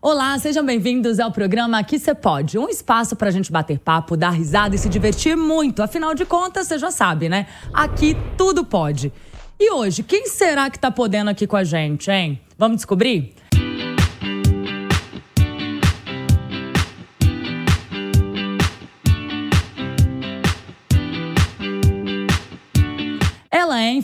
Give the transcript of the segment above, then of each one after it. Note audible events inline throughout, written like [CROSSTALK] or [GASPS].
Olá, sejam bem-vindos ao programa Aqui Você Pode, um espaço para a gente bater papo, dar risada e se divertir muito. Afinal de contas, você já sabe, né? Aqui tudo pode. E hoje, quem será que tá podendo aqui com a gente, hein? Vamos descobrir?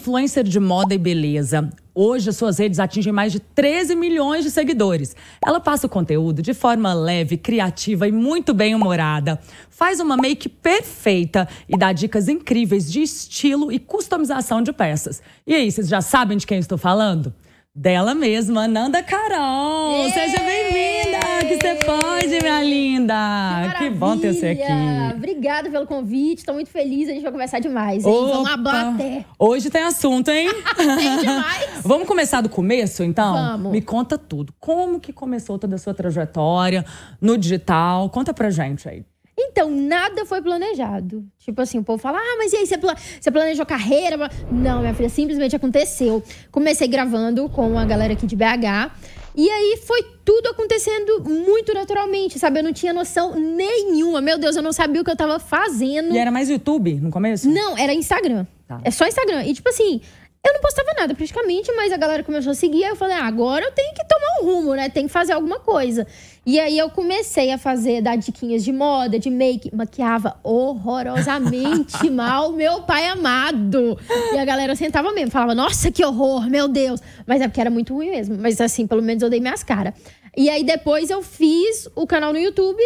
Influencer de moda e beleza. Hoje, as suas redes atingem mais de 13 milhões de seguidores. Ela passa o conteúdo de forma leve, criativa e muito bem-humorada. Faz uma make perfeita e dá dicas incríveis de estilo e customização de peças. E aí, vocês já sabem de quem estou falando? Dela mesma, Nanda Carol. Seja bem-vinda, que você pode, minha linda. Que, que bom ter você aqui. Obrigada pelo convite, estou muito feliz, a gente vai conversar demais, hein? Vamos abater. Hoje tem assunto, hein? [LAUGHS] tem demais. [LAUGHS] Vamos começar do começo, então? Vamos. Me conta tudo. Como que começou toda a sua trajetória no digital? Conta pra gente aí. Então, nada foi planejado. Tipo assim, o povo fala, ah, mas e aí, você, pla você planejou carreira? Não, minha filha, simplesmente aconteceu. Comecei gravando com a galera aqui de BH. E aí foi tudo acontecendo muito naturalmente, sabe? Eu não tinha noção nenhuma. Meu Deus, eu não sabia o que eu tava fazendo. E era mais YouTube no começo? Não, era Instagram. Tá. É só Instagram. E tipo assim, eu não postava nada praticamente, mas a galera começou a seguir. Aí eu falei, ah, agora eu tenho que tomar um rumo, né? Tem que fazer alguma coisa. E aí eu comecei a fazer, dar diquinhas de moda, de make. Maquiava horrorosamente [LAUGHS] mal, meu pai amado. E a galera sentava mesmo, falava, nossa, que horror, meu Deus. Mas é porque era muito ruim mesmo. Mas assim, pelo menos eu dei minhas caras. E aí depois eu fiz o canal no YouTube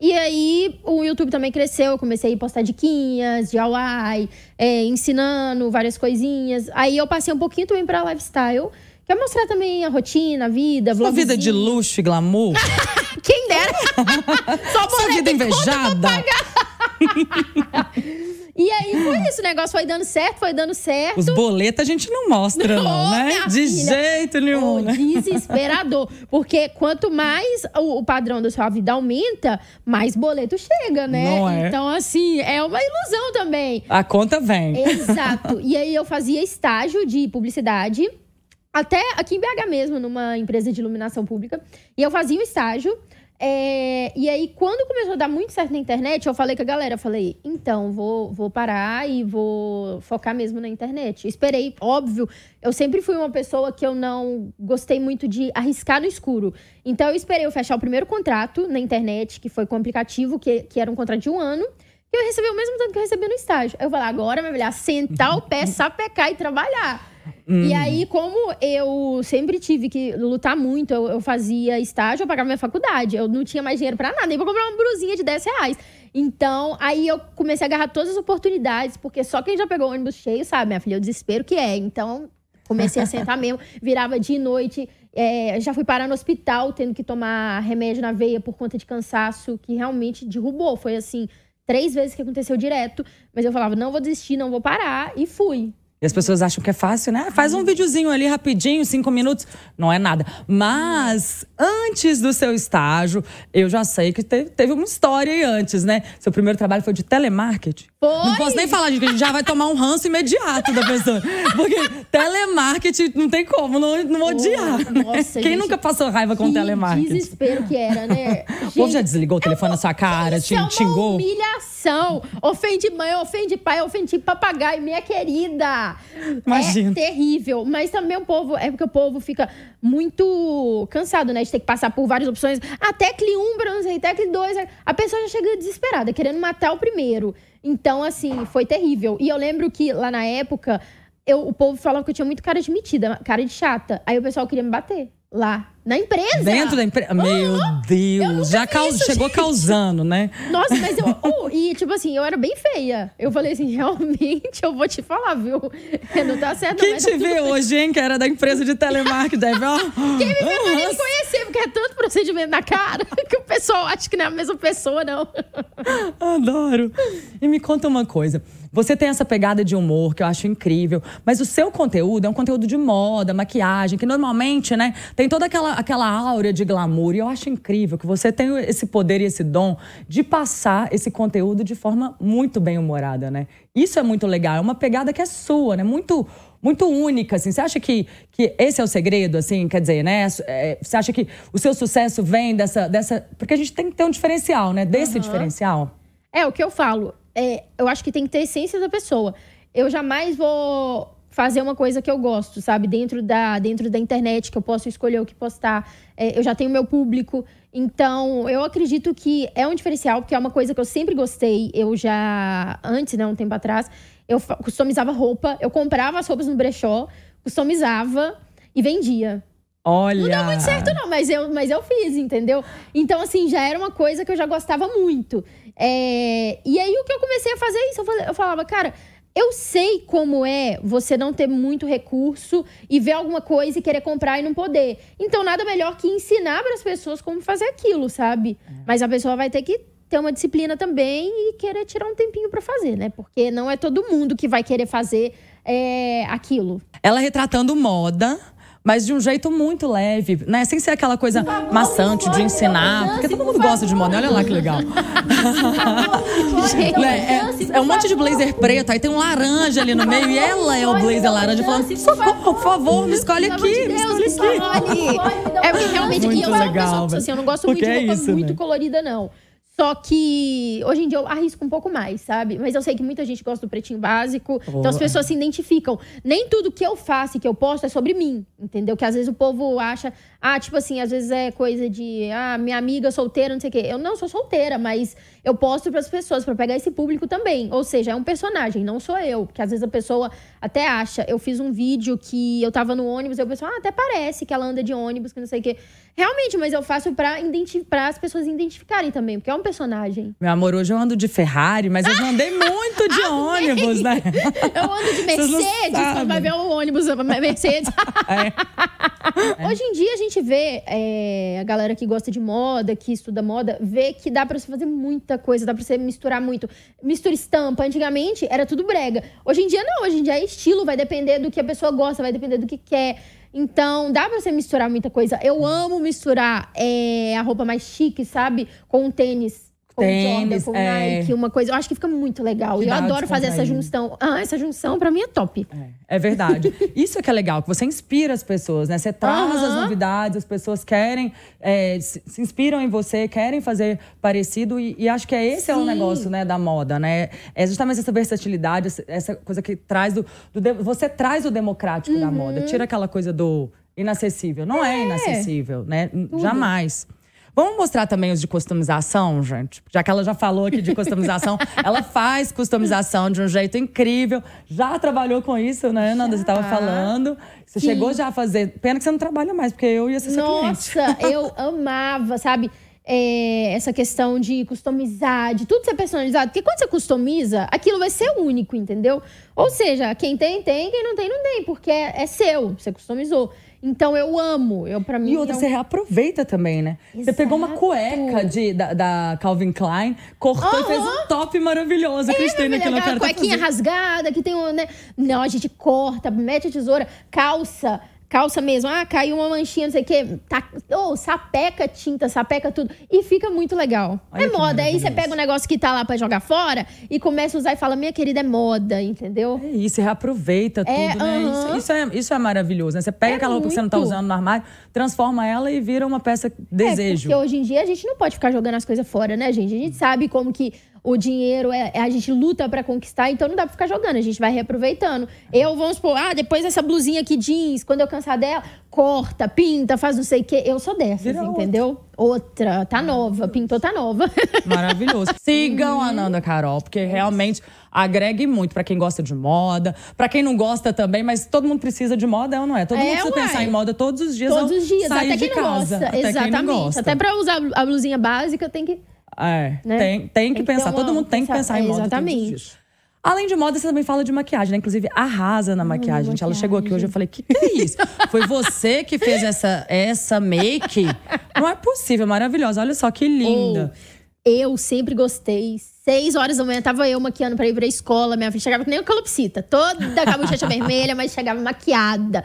e aí, o YouTube também cresceu, eu comecei a postar diquinhas de Hawaii, é, ensinando várias coisinhas. Aí eu passei um pouquinho também pra lifestyle. Quer mostrar também a rotina, a vida, Sua vida de luxo e glamour? [LAUGHS] Quem dera! [LAUGHS] Só Sua vida invejada! [LAUGHS] E aí foi isso, o negócio foi dando certo, foi dando certo. Os boletos a gente não mostra, não, não né? De filha. jeito nenhum, oh, né? Desesperador. Porque quanto mais o, o, padrão da sua vida aumenta, mais boleto chega, né? É. Então, assim, é uma ilusão também. A conta vem. Exato. e aí eu fazia estágio de publicidade. Até aqui em BH mesmo, numa empresa de iluminação pública. E eu fazia o estágio. É, e aí, quando começou a dar muito certo na internet, eu falei com a galera, falei, então, vou, vou parar e vou focar mesmo na internet. Esperei, óbvio, eu sempre fui uma pessoa que eu não gostei muito de arriscar no escuro. Então, eu esperei eu fechar o primeiro contrato na internet, que foi com o aplicativo, que, que era um contrato de um ano. E eu recebi o mesmo tanto que eu recebi no estágio. Eu falei, agora, minha filha, sentar o pé, sapecar e trabalhar. Hum. E aí, como eu sempre tive que lutar muito, eu, eu, fazia estágio, eu pagava minha faculdade. Eu não tinha mais dinheiro para nada, nem pra comprar uma brusinha de 10 reais. Então, aí eu comecei a agarrar todas as oportunidades, porque só quem já pegou o ônibus cheio sabe, minha filha, o desespero que é. Então, comecei a sentar mesmo, virava de noite. É, já fui parar no hospital, tendo que tomar remédio na veia por conta de cansaço, que realmente derrubou. Foi assim, três vezes que aconteceu direto. Mas eu falava, não vou desistir, não vou parar. E fui. E as pessoas acham que é fácil, né? Faz um videozinho ali rapidinho, cinco minutos. Não é nada. Mas antes do seu estágio, eu já sei que teve, teve uma história aí antes, né? Seu primeiro trabalho foi de telemarketing. Foi. Não posso nem falar de que a gente já vai tomar um ranço imediato da pessoa. Porque telemarketing não tem como não, não odiar. Nossa, Quem gente, nunca passou raiva com que telemarketing? desespero que era, né? [LAUGHS] o povo já desligou o telefone é na sua cara, te xingou? humilhação. Ofende mãe, ofende pai, ofende papagaio, minha querida. Imagina. É terrível. Mas também o povo, é porque o povo fica muito cansado, né? De ter que passar por várias opções. Ah, tecle 1, não sei, tecle 2. A pessoa já chega desesperada, querendo matar o primeiro. Então, assim, foi terrível. E eu lembro que lá na época, eu, o povo falava que eu tinha muito cara de metida, cara de chata. Aí o pessoal queria me bater lá. Na empresa? Dentro da empresa? Meu Deus! Já isso, chegou gente. causando, né? Nossa, mas eu. [LAUGHS] Oh, e tipo assim, eu era bem feia. Eu falei assim, realmente, eu vou te falar, viu? [LAUGHS] Não tá certo. Quem te vê hoje, hein, que era da empresa de telemarketing, deve. Quem me não nem conhecer, porque é tanto procedimento na cara [LAUGHS] que o pessoal acha que não é a mesma pessoa, não. Adoro. E me conta uma coisa. Você tem essa pegada de humor que eu acho incrível, mas o seu conteúdo é um conteúdo de moda, maquiagem, que normalmente, né, tem toda aquela, aquela aura de glamour. E eu acho incrível que você tem esse poder e esse dom de passar esse conteúdo de forma muito bem humorada, né? Isso é muito legal, é uma pegada que é sua, né? Muito muito única, assim. Você acha que, que esse é o segredo, assim? Quer dizer, né? É, você acha que o seu sucesso vem dessa, dessa... Porque a gente tem que ter um diferencial, né? Desse uhum. diferencial. É, o que eu falo. É, eu acho que tem que ter a essência da pessoa. Eu jamais vou fazer uma coisa que eu gosto, sabe? Dentro da, dentro da internet, que eu posso escolher o que postar. É, eu já tenho meu público. Então, eu acredito que é um diferencial, porque é uma coisa que eu sempre gostei. Eu já, antes, né, um tempo atrás, eu customizava roupa, eu comprava as roupas no brechó, customizava e vendia. Olha! Não deu muito certo, não, mas eu, mas eu fiz, entendeu? Então, assim, já era uma coisa que eu já gostava muito. É... E aí, o que eu comecei a fazer é isso. Eu, falei, eu falava, cara, eu sei como é você não ter muito recurso e ver alguma coisa e querer comprar e não poder. Então, nada melhor que ensinar para as pessoas como fazer aquilo, sabe? É. Mas a pessoa vai ter que ter uma disciplina também e querer tirar um tempinho para fazer, né? Porque não é todo mundo que vai querer fazer é, aquilo. Ela retratando moda mas de um jeito muito leve, né? Sem ser aquela coisa maçante de ensinar, porque todo mundo gosta de moda, olha lá que legal. [LAUGHS] é, é, é, um monte de blazer preto, aí tem um laranja ali no meio, e ela é o blazer laranja, falando: socorro, por favor, me escolhe aqui, me escolhe aqui. É porque realmente, e eu sou uma pessoa assim, eu não gosto muito de roupa muito né? colorida, não. Só que hoje em dia eu arrisco um pouco mais, sabe? Mas eu sei que muita gente gosta do pretinho básico. Oh. Então as pessoas se identificam. Nem tudo que eu faço e que eu posto é sobre mim, entendeu? Que às vezes o povo acha, ah, tipo assim, às vezes é coisa de, ah, minha amiga solteira, não sei o quê. Eu não sou solteira, mas eu posto para as pessoas para pegar esse público também. Ou seja, é um personagem, não sou eu. Porque às vezes a pessoa até acha. Eu fiz um vídeo que eu tava no ônibus e o pessoal, ah, até parece que ela anda de ônibus, que não sei o quê. Realmente, mas eu faço pra, pra as pessoas identificarem também, porque é um personagem. Meu amor, hoje eu ando de Ferrari, mas eu já andei [LAUGHS] muito de ônibus, né? Eu ando de Mercedes, quando vai ver o ônibus, Mercedes. [LAUGHS] É. Hoje em dia a gente vê é, a galera que gosta de moda, que estuda moda, vê que dá pra você fazer muita coisa, dá pra você misturar muito. Mistura estampa. Antigamente era tudo brega. Hoje em dia não, hoje em dia é estilo, vai depender do que a pessoa gosta, vai depender do que quer. Então, dá pra você misturar muita coisa. Eu amo misturar é, a roupa mais chique, sabe? Com um tênis com Tênis, Jordan, com é... Nike, uma coisa. Eu acho que fica muito legal. E eu adoro fazer essa junção. Ah, essa junção pra mim é top. É, é verdade. [LAUGHS] Isso é que é legal, que você inspira as pessoas, né? Você traz as novidades, as pessoas querem, é, se, se, inspiram em você, querem fazer parecido. E, e acho que é esse Sim. é o negócio, né, da moda, né? É justamente essa versatilidade, essa coisa que traz do. do você traz o democrático uhum. da moda. Tira aquela coisa do inacessível. Não é, é inacessível, né? Tudo. Jamais. Vamos mostrar também os de customização, gente? Já que ela já falou aqui de customização, [LAUGHS] ela faz customização de um jeito incrível. Já trabalhou com isso, né, Nanda? Você estava falando. Você Sim. chegou já a fazer. Pena que você não trabalha mais, porque eu ia ser Nossa, cliente. eu [LAUGHS] amava, sabe? É, essa questão de customizar, de tudo ser personalizado. Porque quando você customiza, aquilo vai ser único, entendeu? Ou seja, quem tem, tem, quem não tem, não tem, porque é, é seu, você customizou. Então eu amo. Eu, pra mim, e outra, não... você reaproveita também, né? Exato. Você pegou uma cueca de, da, da Calvin Klein, cortou uhum. e fez um top maravilhoso. É, Cristina, que não quero cuequinha rasgada, que tem um, né? Não, a gente corta, mete a tesoura, calça calça mesmo, ah, caiu uma manchinha, não sei o quê, tá, oh, sapeca tinta, sapeca tudo. E fica muito legal. Olha é moda. Aí você pega um negócio que tá lá pra jogar fora e começa a usar e fala, minha querida, é moda, entendeu? É isso, reaproveita é, tudo, né? Uh -huh. isso, isso, é, isso é maravilhoso, né? Você pega é aquela roupa muito. que você não tá usando no armário, transforma ela e vira uma peça desejo. É, porque hoje em dia a gente não pode ficar jogando as coisas fora, né, gente? A gente sabe como que o dinheiro é, é a gente luta para conquistar, então não dá pra ficar jogando, a gente vai reaproveitando. Eu, vamos supor, ah, depois essa blusinha aqui jeans, quando eu cansar dela, corta, pinta, faz não sei o quê. Eu sou dessas, Vira entendeu? Outra. outra, tá nova, pintou, tá nova. [LAUGHS] Maravilhoso. Sigam a Nanda Carol, porque realmente agregue muito para quem gosta de moda, para quem não gosta também, mas todo mundo precisa de moda, é ou não é? Todo é, mundo precisa ué. pensar em moda todos os dias. Todos os dias, até quem não casa, gosta. Até Exatamente. Gosta. Até para usar a blusinha básica tem que é, né? tem, tem que tem pensar, que todo mundo tem que pensar em moda. Exatamente. Além de moda, você também fala de maquiagem, né? Inclusive, arrasa na maquiagem. Ela chegou aqui hoje, eu falei, que que é isso? Foi você que fez essa, essa make? Não é possível, maravilhosa. Olha só que linda. Oh, eu sempre gostei. Seis horas da manhã, tava eu maquiando pra ir pra escola. Minha filha chegava que nem uma calopsita. Toda com a bochecha [LAUGHS] vermelha, mas chegava maquiada.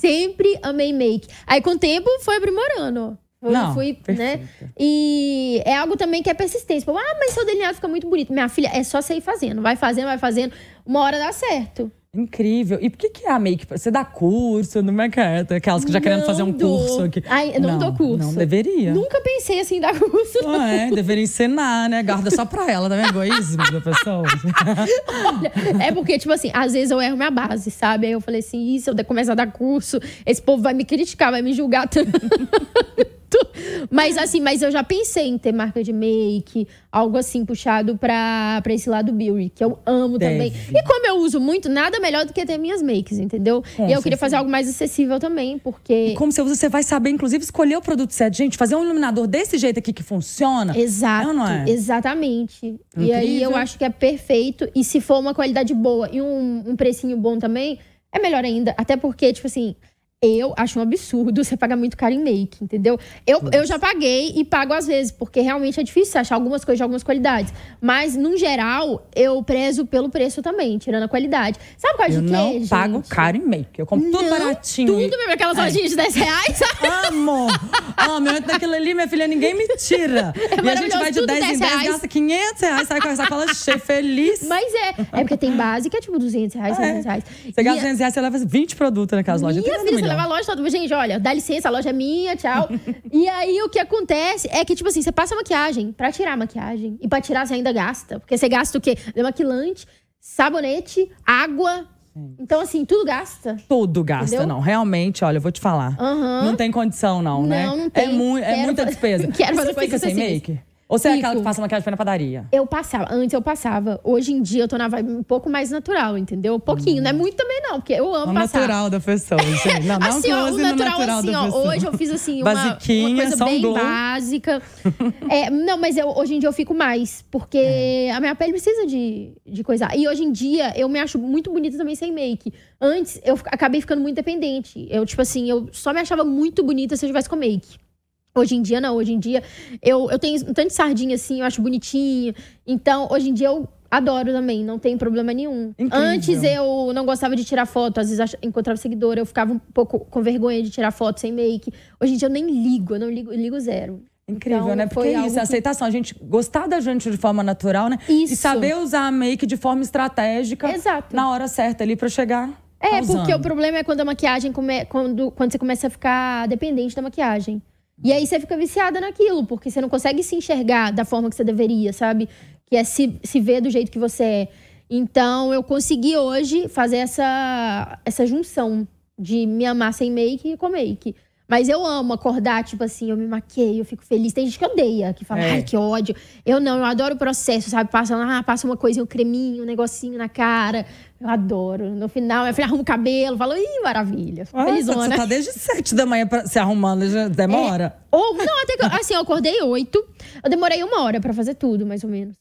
Sempre amei make. Aí, com o tempo, foi aprimorando. Eu não, fui, né? E é algo também que é persistência. ah, mas seu delineado fica muito bonito. Minha filha, é só você ir fazendo. Vai fazendo, vai fazendo. Uma hora dá certo. Incrível. E por que, que é a make? Você dá curso no mercado? Aquelas que já querendo fazer um dou. curso aqui. Ai, eu não, dou curso. Não deveria. Nunca pensei assim em dar curso. não. Ah, é, deveria ensinar, né? Guarda só pra ela, tá vendo? Egoísmo da pessoa. Olha, é porque, tipo assim, às vezes eu erro minha base, sabe? Aí eu falei assim, isso, eu começar a dar curso, esse povo vai me criticar, vai me julgar [LAUGHS] tanto. Mas assim, mas eu já pensei em ter marca de make, algo assim puxado pra, pra esse lado beauty, que eu amo Deve. também. E como eu uso muito, nada melhor do que ter minhas makes, entendeu? Com e eu queria fazer algo mais acessível também, porque. Como você usa, você vai saber, inclusive, escolher o produto certo. Gente, fazer um iluminador desse jeito aqui que funciona. Exato, É ou não é? exatamente. E aí eu Incrível. acho que é perfeito. E se for uma qualidade boa e um, um precinho bom também, é melhor ainda. Até porque, tipo assim, eu acho um absurdo você pagar muito caro em make, entendeu? Eu, eu já paguei e pago às vezes, porque realmente é difícil achar algumas coisas de algumas qualidades. Mas, no geral, eu prezo pelo preço também, tirando a qualidade. Sabe qual é de Eu quê, não gente? pago caro em make. Eu compro tudo Não, baratinho. Tudo mesmo, aquelas É. lojinhas de 10 reais? Amo! Amo, eu entro naquilo ali, minha filha, ninguém me tira. e a gente vai de tudo 10 em 10 10, reais. gasta 500 reais, sai com a sacola cheia, feliz. Mas é. É porque tem base que é tipo 200 reais, 300 reais. Você gasta E- 200 reais, você leva 20 produtos naquelas lojas. Minha Tem filha, você leva a loja toda. Gente, olha, dá licença, a loja é minha, tchau. [LAUGHS] e aí, o que acontece é que, tipo assim, você passa maquiagem pra tirar a maquiagem. E pra tirar, você ainda gasta. Porque você gasta o quê? Demaquilante, sabonete, água. Então, assim, tudo gasta. Tudo gasta, Entendeu? não. Realmente, olha, eu vou te falar. Aham. Não tem condição, não, né? Não, não tem. É, mui- é Quero muita fazer- despesa. [LAUGHS] quero fazer você fica sem make? Ou você é aquela que passa maquiagem pra ir na padaria? Eu passava, antes eu passava. Hoje em dia eu tô na vibe um pouco mais natural, entendeu? Um pouquinho, não é muito também não, porque eu amo O passar. natural da pessoa, [LAUGHS] gente. Não, não assim, ó, o natural, natural assim, ó, hoje eu fiz assim, [LAUGHS] uma, uma coisa um bem básica. [LAUGHS] É, não, mas eu, hoje em dia eu fico mais, porque É. a minha pele precisa de, de coisa. E hoje em dia eu me acho muito bonita também sem make. Antes eu acabei ficando muito dependente. Eu, tipo assim, eu só me achava muito bonita se eu tivesse com make. Hoje em dia, não. Hoje em dia, eu, eu tenho um tanto de sardinha assim, eu acho bonitinho. Então, hoje em dia, eu adoro também, não tem problema nenhum. Incrível. Antes, eu não gostava de tirar foto. Às vezes, encontrava seguidora, eu ficava um pouco com vergonha de tirar foto sem make. Hoje em dia, eu nem ligo, eu não ligo, eu ligo zero. Incrível, Então, né? Porque é isso, que- a aceitação. A gente gostar da gente de forma natural, né? E Isso. saber usar a make de forma estratégica. Exato. Na hora certa ali pra chegar. É, porque o problema é quando a maquiagem come... quando, quando você começa a ficar dependente da maquiagem. E aí você fica viciada naquilo, porque você não consegue se enxergar da forma que você deveria, sabe? Que é se, se ver do jeito que você é. Então eu consegui hoje fazer essa, essa junção de me amar sem make e com make. Mas eu amo acordar, tipo assim, eu me maqueio, eu fico feliz. Tem gente que odeia, que fala, É. ai, que ódio. Eu não, eu adoro o processo, sabe? Passa, ah, passa uma coisinha, um creminho, um negocinho na cara. Eu adoro. No final, minha filha arruma o cabelo, falo, ih, maravilha. Fico Ah, você tá desde sete da manhã pra, se arrumando, já demora. Ou, não, até que, assim, eu acordei oito. Eu demorei uma hora pra fazer tudo, mais ou menos.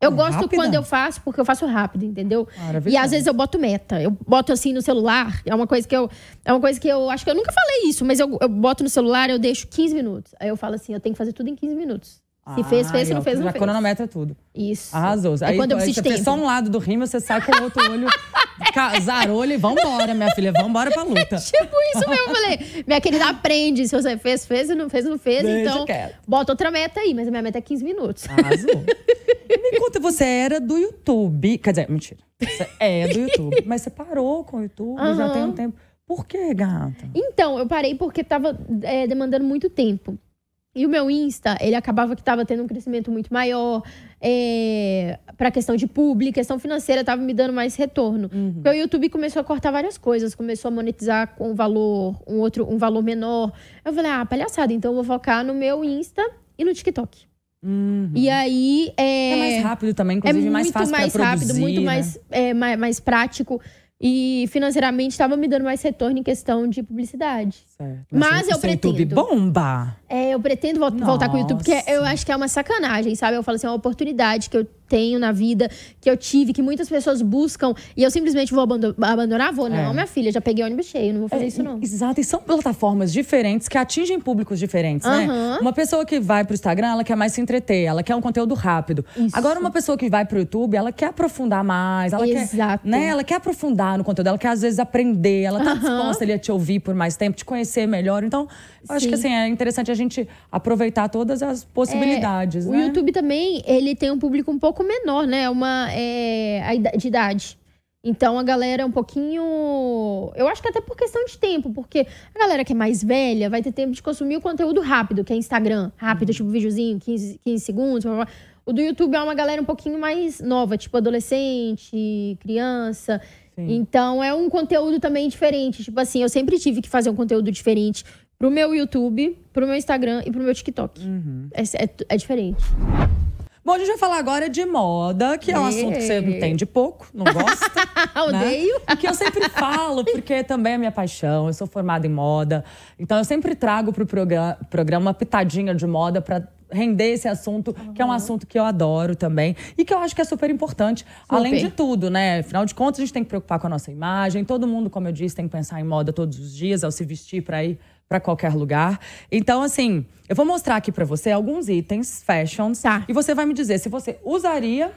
Eu Ah, gosto quando eu faço, porque eu faço rápido, entendeu? E às vezes eu boto meta. Eu boto assim no celular. É uma coisa que eu. É uma coisa que eu. Acho que eu nunca falei isso, mas eu, eu boto no celular, eu deixo 15 minutos. Aí eu falo assim, eu tenho que fazer tudo em 15 minutos. Se fez, fez. Se não fez, não já fez. cronometra tudo. Isso. Arrasou. É Aí, quando eu aí preciso você de fez só um lado do rímel, você sai com o outro olho. [LAUGHS] Zarou ele, vambora, minha filha. Vambora pra luta. [LAUGHS] Tipo isso mesmo, eu falei. Minha querida, aprende. Se você fez, fez. Se não fez, não fez. Deixa então, quieto. bota outra meta aí. Mas a minha meta é 15 minutos. Arrasou. [LAUGHS] Me conta, você era do YouTube. Quer dizer, mentira. Você é do YouTube. Mas você parou com o YouTube já Aham. tem um tempo. Por que, gata? Então, eu parei porque tava é, demandando muito tempo. E o meu Insta, ele acabava que tava tendo um crescimento muito maior. É, pra questão de público, questão financeira, tava me dando mais retorno. Uhum. Porque o YouTube começou a cortar várias coisas, começou a monetizar com um valor, um outro, um valor menor. Eu falei, ah, palhaçada, então eu vou focar no meu Insta e no TikTok. Uhum. E aí. É, É mais rápido também, é inclusive muito mais fácil mais pra rápido, muito né? mais, é, mais, mais prático. E financeiramente estava me dando mais retorno em questão de publicidade. Certo. Mas seu- eu YouTube pretendo. bomba. É, eu pretendo vol- voltar com o YouTube, porque Nossa. eu acho que é uma sacanagem, sabe? Eu falo assim, é uma oportunidade que eu tenho na vida, que eu tive, que muitas pessoas buscam, e eu simplesmente vou abando- abandonar? Vou, não, É. minha filha, já peguei ônibus cheio, não vou fazer É, isso não. Exato, e são plataformas diferentes que atingem públicos diferentes, né? Uma pessoa que vai pro Instagram, ela quer mais se entreter, ela quer um conteúdo rápido. Isso. Agora, uma pessoa que vai pro YouTube, ela quer aprofundar mais, ela Exato. quer, né? Ela quer aprofundar no conteúdo, ela quer às vezes aprender, ela tá disposta ali a te ouvir por mais tempo, te conhecer melhor. Então, eu acho que Sim. assim, é interessante a gente aproveitar todas as possibilidades, O né? YouTube também, ele tem um público um pouco menor, né? Uma, é, a ida- de idade. Então a galera é um pouquinho. Eu acho que até por questão de tempo, porque a galera que é mais velha vai ter tempo de consumir o conteúdo rápido, que é Instagram. Rápido, tipo videozinho, 15, 15 segundos. Blá, blá. O do YouTube é uma galera um pouquinho mais nova, tipo adolescente, criança. Sim. Então é um conteúdo também diferente. Tipo assim, eu sempre tive que fazer um conteúdo diferente pro meu YouTube, pro meu Instagram e pro meu TikTok. Uhum. É, é, é diferente. Bom, a gente vai falar agora de moda, que é um assunto que você entende pouco, não gosta. [LAUGHS] Odeio. Né? Que eu sempre falo, porque também é minha paixão. Eu sou formada em moda. Então eu sempre trago pro programa, programa uma pitadinha de moda para render esse assunto, uhum. que é um assunto que eu adoro também e que eu acho que é super importante, super. além de tudo, né? Afinal de contas, a gente tem que preocupar com a nossa imagem. Todo mundo, como eu disse, tem que pensar em moda todos os dias ao se vestir para ir para qualquer lugar. Então, assim, eu vou mostrar aqui para você alguns itens, fashions, tá. e você vai me dizer se você usaria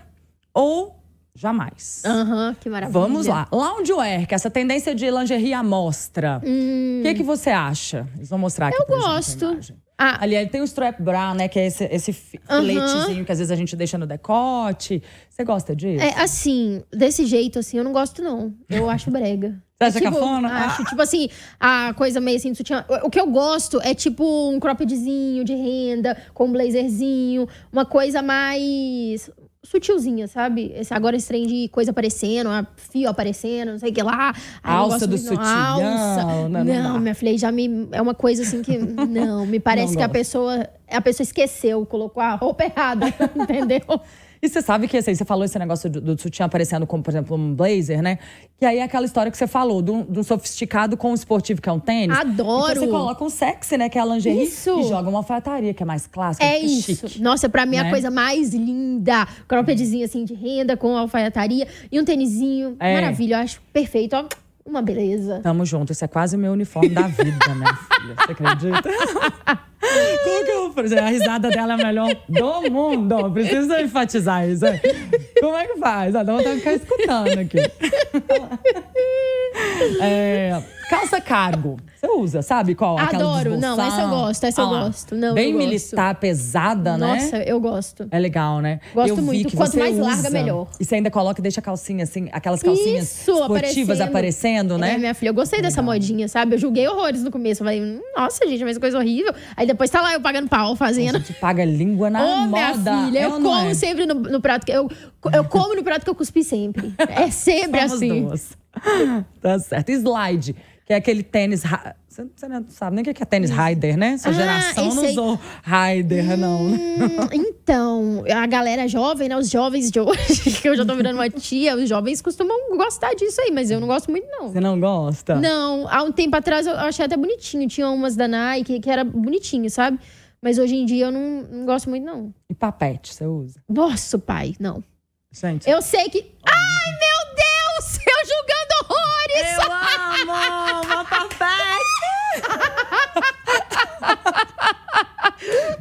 ou jamais. Aham, uhum, que maravilha. Vamos lá. Loungewear, que é essa tendência de lingerie à mostra. O hum. que, que você acha? Eles vão mostrar aqui Eu gosto. Ah. Ali tem o strap bra, né? Que é esse, esse filetezinho uhum. que às vezes a gente deixa no decote. Você gosta disso? É, assim, desse jeito, assim, eu não gosto, não. Eu acho brega. Tipo, cafona? Acho, ah. tipo assim, a coisa meio assim, sutiã. O que eu gosto é tipo um croppedzinho de renda, com um blazerzinho, uma coisa mais sutilzinha, sabe? Esse, agora esse trem de coisa aparecendo, fio aparecendo, não sei o que lá. Aí alça do sutiã. Alça. Não, não, não minha filha, já me. É uma coisa assim que. [LAUGHS] Não, me parece que a pessoa. A pessoa esqueceu, colocou a roupa errada, [LAUGHS] entendeu? E você sabe que assim, você falou esse negócio do, do sutiã aparecendo como, por exemplo, um blazer, né? Que aí é aquela história que você falou, do, do sofisticado com o esportivo, que é um tênis. Adoro! Então você coloca um sexy, né? Que é a lingerie. Isso. E joga uma alfaiataria, que é mais clássica, é isso. chique. Nossa, pra mim né? a coisa mais linda. Croppedzinho assim de renda, com alfaiataria. E um tênisinho. É. Maravilha, eu acho perfeito, ó. Uma beleza. Tamo junto. Esse é quase o meu uniforme da vida, minha filha. Você acredita? [LAUGHS] Como que eu. Por exemplo, a risada dela é a melhor do mundo. Preciso enfatizar isso. Como é que faz? Ah, vontade de ficar escutando aqui. É, calça cargo. Você usa, sabe qual? Adoro. Não, essa eu gosto, essa ah, eu gosto. Não, bem eu militar, pesada, né? Nossa, eu gosto. É legal, né? Gosto eu muito. Quanto mais usa. larga, melhor. E você ainda coloca e deixa a calcinha assim, aquelas calcinhas Isso, esportivas aparecendo. aparecendo, né? É, minha filha, eu gostei legal. dessa modinha, sabe? Eu julguei horrores no começo. Eu falei, nossa, gente, mas coisa horrível. Aí depois tá lá eu pagando pau fazendo. A gente paga língua na Ô, moda. minha filha, eu como é? sempre no, no, prato que eu, eu como no prato que eu cuspi sempre. [LAUGHS] É sempre Somos assim. Duas. [LAUGHS] tá certo. Slide, que é aquele tênis você, você não sabe nem o que é tênis Rider, né? Sua ah, geração não usou Rider, não. Hum, [LAUGHS] então, a galera jovem, né? Os jovens de hoje, [LAUGHS] que eu já tô virando uma tia, os jovens costumam gostar disso aí, mas eu não gosto muito, não. Você não gosta? Não. Há um tempo atrás eu achei até bonitinho. Tinha umas da Nike que era bonitinho, sabe? Mas hoje em dia eu não, não gosto muito, não. E papete, você usa? Nossa, pai, não. Gente. Eu sei que meu Deus! Eu julgando horrores! Eu amo! Uma papete!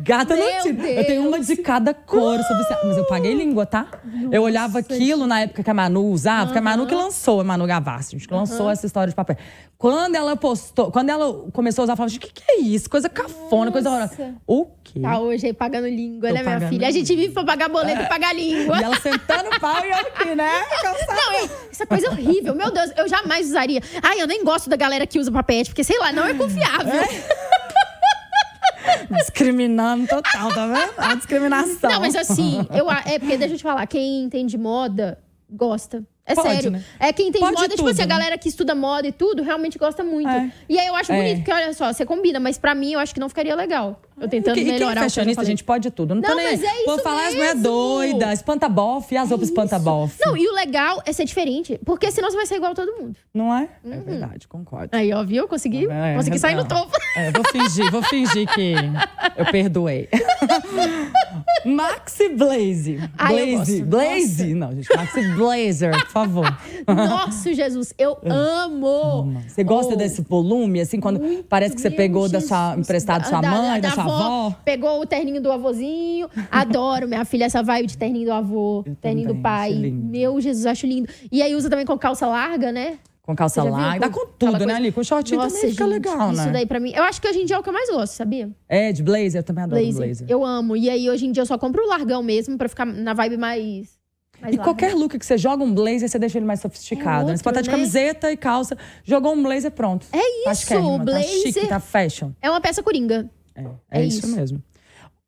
Gata Meu não. Eu tenho uma de cada cor. Mas eu paguei língua, tá? Nossa, eu olhava aquilo na época que a Manu usava, porque a Manu que lançou, a Manu Gavassi, a gente que lançou essa história de papel. Quando ela postou, quando ela começou a usar, eu falava, o que, que é isso? Coisa cafona, Nossa. coisa horrorosa. O quê? Tá hoje aí pagando língua, Tô né, minha filha? A gente vive pra pagar boleto é. e pagar língua. E ela sentando o pau e olha aqui, né? Não, eu, essa coisa é horrível. Meu Deus, eu jamais usaria. Ai, eu nem gosto da galera que usa papete, porque sei lá, não é confiável. É. [LAUGHS] Discriminando total, tá vendo? A discriminação. Não, mas assim, eu, é porque deixa eu te falar, quem entende moda gosta. É Pode, sério. Né? É quem tem Pode moda, tudo, tipo assim, a né? galera que estuda moda e tudo, realmente gosta muito. É. E aí eu acho bonito, é. porque olha só, você combina, mas pra mim eu acho que não ficaria legal. Eu tentando que, melhorar. Quem é fashionista, a gente pode tudo. Não, não nem, mas é isso Vou falar as mulheres doidas, espanta bofe, as roupas espanta bofe. Não, e o legal é ser diferente, porque senão você vai ser igual a todo mundo. Não é? É uhum. É verdade, concordo. Aí, ó, viu? Consegui, é, consegui sair no topo. É, vou fingir, vou fingir que eu perdoei. [LAUGHS] Maxi Blaze. Blaze. Blaze? Não, gente, Maxi Blazer, por favor. Nossa, Jesus, eu [LAUGHS] amo. Você gosta oh. desse volume, assim, quando Muito parece que você pegou da sua, emprestado da sua mãe, da, da, da sua avó? Pegou o terninho do avôzinho. [LAUGHS] Adoro, minha filha, essa vibe de terninho do avô, eu terninho também, do pai. Meu Jesus, acho lindo. E aí usa também com calça larga, né? Com calça larga. Dá com tudo, coisa... né, ali? Com shortinho Nossa, também fica gente, legal, né? Isso daí pra mim. Eu acho que hoje em dia é o que eu mais gosto, sabia? É, de blazer, eu também adoro blazer. blazer. Eu amo. E aí, hoje em dia, eu só compro o largão mesmo pra ficar na vibe mais Mais e larga. qualquer look que você joga um blazer, você deixa ele mais sofisticado. né? Você pode outro, estar de né? camiseta e calça, jogou um blazer, pronto. É Tá isso, Tá blazer- chique, tá fashion. É uma peça coringa. É, é, É isso, isso. mesmo.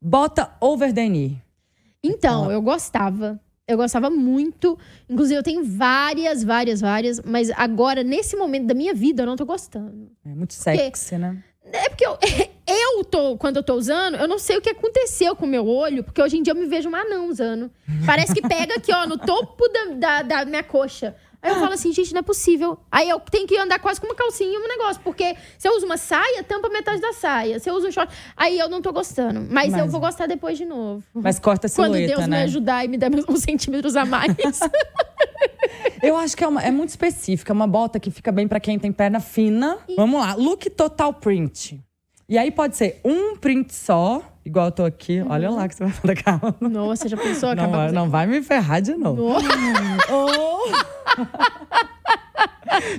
Bota over knee. Então, eu gostava. Eu gostava muito. Inclusive, eu tenho várias, várias, várias. Mas agora, nesse momento da minha vida, eu não tô gostando. É muito sexy, né? É porque eu, [LAUGHS] eu tô, quando eu tô usando, eu não sei o que aconteceu com o meu olho, porque hoje em dia eu me vejo um anão usando. Parece que pega aqui, ó, no topo da, da, da minha coxa. Aí eu falo assim, gente, não é possível. Aí eu tenho que andar quase com uma calcinha e um negócio, porque se eu uso uma saia, tampa metade da saia. Se eu uso um short, aí eu não tô gostando. Mas, eu Mas- vou gostar depois de novo. Mas corta a Quando silhueta, Deus né? me ajudar e me der [LAUGHS] uns centímetros a mais. [LAUGHS] Eu acho que é, uma- é muito específica. É uma bota que fica bem pra quem tem perna fina. Vamos lá. Look total print. E aí pode ser um print só, igual eu tô aqui. Olha lá que você vai falar, calma. Nossa, já pensou Não, não vai me ferrar de novo. Tipo [LAUGHS]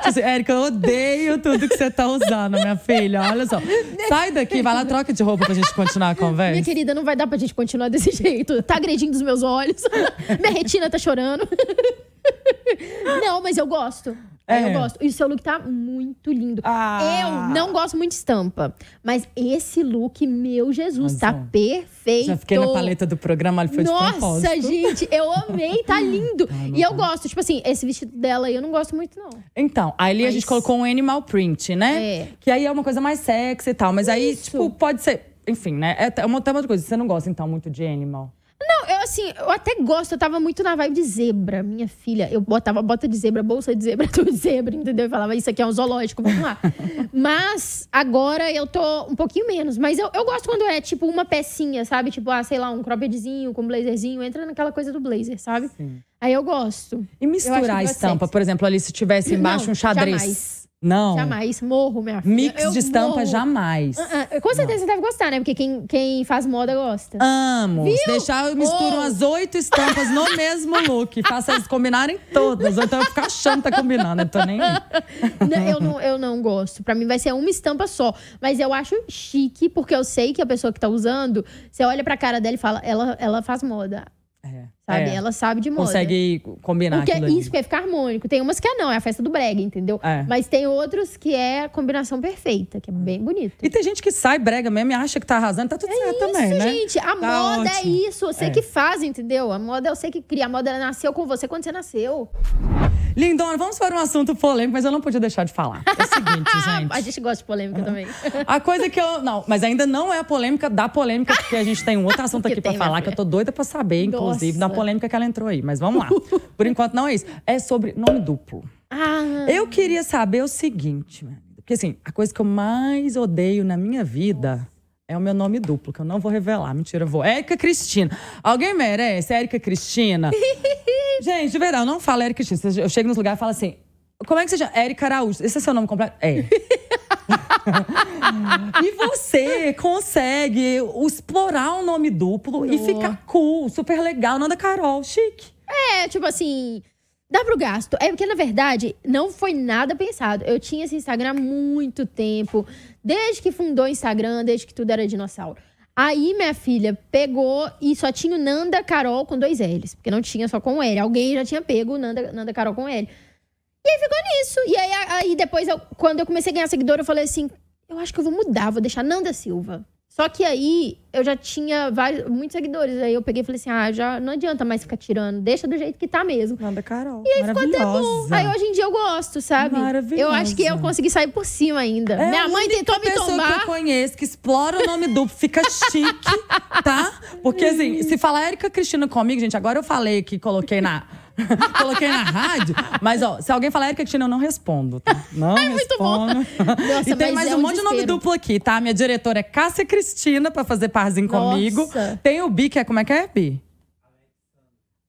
assim, Érica, eu odeio tudo que você tá usando, minha filha. Olha só. Sai daqui, vai lá, troca de roupa pra gente continuar a conversa. Minha querida, não vai dar pra gente continuar desse [LAUGHS] jeito. Tá agredindo os meus olhos. [LAUGHS] Minha retina tá chorando. [LAUGHS] Não, mas eu gosto. É. Eu gosto. E o seu look tá muito lindo. Ah. Eu não gosto muito de estampa. Mas esse look, meu Jesus, Mas, tá ó, perfeito. Já fiquei na paleta do programa, olha, foi de Nossa, propósito. gente, eu amei, tá [LAUGHS] lindo. e eu tá. gosto, tipo assim, esse vestido dela aí eu não gosto muito, não. Então, aí a gente Mas- colocou um animal print, né? É. Que aí é uma coisa mais sexy e tal. Mas aí, Isso. tipo, pode ser. Enfim, né? É uma, tem uma outra coisa. Você não gosta, então, muito de animal. Não, eu assim, eu até gosto, eu tava muito na vibe de zebra, minha filha. Eu botava bota de zebra, bolsa de zebra, [LAUGHS] tudo de zebra, entendeu? Eu falava, isso aqui é um zoológico, vamos lá. [LAUGHS] mas agora eu tô um pouquinho menos. Mas eu, eu gosto quando é tipo uma pecinha, sabe? Tipo, ah, sei lá, um croppedzinho com um blazerzinho, entra naquela coisa do blazer, sabe? Sim. Aí eu gosto. E misturar a estampa, por exemplo, ali se tivesse embaixo Não, um xadrez. jamais. Não. Jamais, morro, minha filha. Mix Eu de estampa, morro. jamais. Ah, ah, com certeza você deve gostar, né? Porque quem, quem faz moda gosta. Amo. Viu? Deixar, eu misturo Oh. umas oito estampas no [LAUGHS] mesmo look. Faço elas combinarem todas. Ou então eu ficar achando que tá combinando. Eu tô nem. [LAUGHS] Não, eu, não, eu não gosto. Pra mim vai ser uma estampa só. Mas eu acho chique, porque eu sei que a pessoa que tá usando, você olha pra cara dela e fala, ela, ela faz moda. É. Sabe? É. Ela sabe de moda. Consegue combinar Porque aquilo ali. isso que é ficar harmônico. Tem umas que é não, é a festa do brega, entendeu? É. Mas tem outros que é a combinação perfeita, que é bem bonito. E tem gente que sai brega mesmo e acha que tá arrasando. Tá tudo certo também, isso, né? gente. A Tá moda é ótimo. isso. Você É. que faz, entendeu? A moda eu sei que cria. A moda nasceu com você quando você nasceu. Lindona, vamos para um assunto polêmico, mas eu não podia deixar de falar. É o seguinte, [LAUGHS] gente. A gente gosta de polêmica também. [LAUGHS] A coisa que eu. Não, mas ainda não é a polêmica da polêmica, porque a gente tem um outro [LAUGHS] assunto Porque aqui minha falar, que eu tô doida pra saber, inclusive, da Nossa. Polêmica que ela entrou aí. Mas vamos lá. [LAUGHS] Por enquanto não é isso. É sobre nome duplo. Ah, Eu queria saber o seguinte, porque assim, a coisa que eu mais odeio na minha vida é o meu nome duplo, que eu não vou revelar. Mentira, eu vou. Érica Cristina. Alguém merece? Érica Cristina? [LAUGHS] Gente, de verdade, eu não falo Érica Cristina. Eu chego nos lugares e falo assim. Como é que você chama? Érica Araújo. Esse é seu nome completo? É. [LAUGHS] e você consegue explorar um nome duplo e ficar cool, super legal. Nanda Carol, chique. É, tipo assim, dá pro gasto. É porque, na verdade, não foi nada pensado. Eu tinha esse Instagram há muito tempo. Desde que fundou o Instagram, desde que tudo era dinossauro. Aí, minha filha pegou e só tinha o Nanda Carol com dois L's. Porque não tinha só com L. Alguém já tinha pego o Nanda, Nanda Carol com L. E aí ficou nisso. E aí, aí depois, eu- quando eu comecei a ganhar seguidor, eu falei assim: eu acho que eu vou mudar, vou deixar Nanda Silva. Só que aí eu já tinha vários, muitos seguidores. Aí eu peguei e falei assim: ah, já não adianta mais ficar tirando, deixa do jeito que tá mesmo. Nanda Carol. E aí Bom, aí hoje em dia eu gosto, sabe? Maravilhosa. Eu acho que eu consegui sair por cima ainda. É Minha a mãe tentou me pessoa que eu tombar. conheço que explora o nome duplo, fica chique, tá? Porque assim, se falar Érica Cristina comigo, gente, agora eu falei que coloquei na. [LAUGHS] coloquei na rádio, mas ó, se alguém falar Érica Cristina, eu não respondo, tá? Não [LAUGHS] muito bom. respondo. [LAUGHS] Nossa, e tem mais é um um monte de nome duplo aqui, tá? Minha diretora é Cássia Cristina, pra fazer parzinho Nossa. comigo. Tem o Bi, que é como é que é, Bi?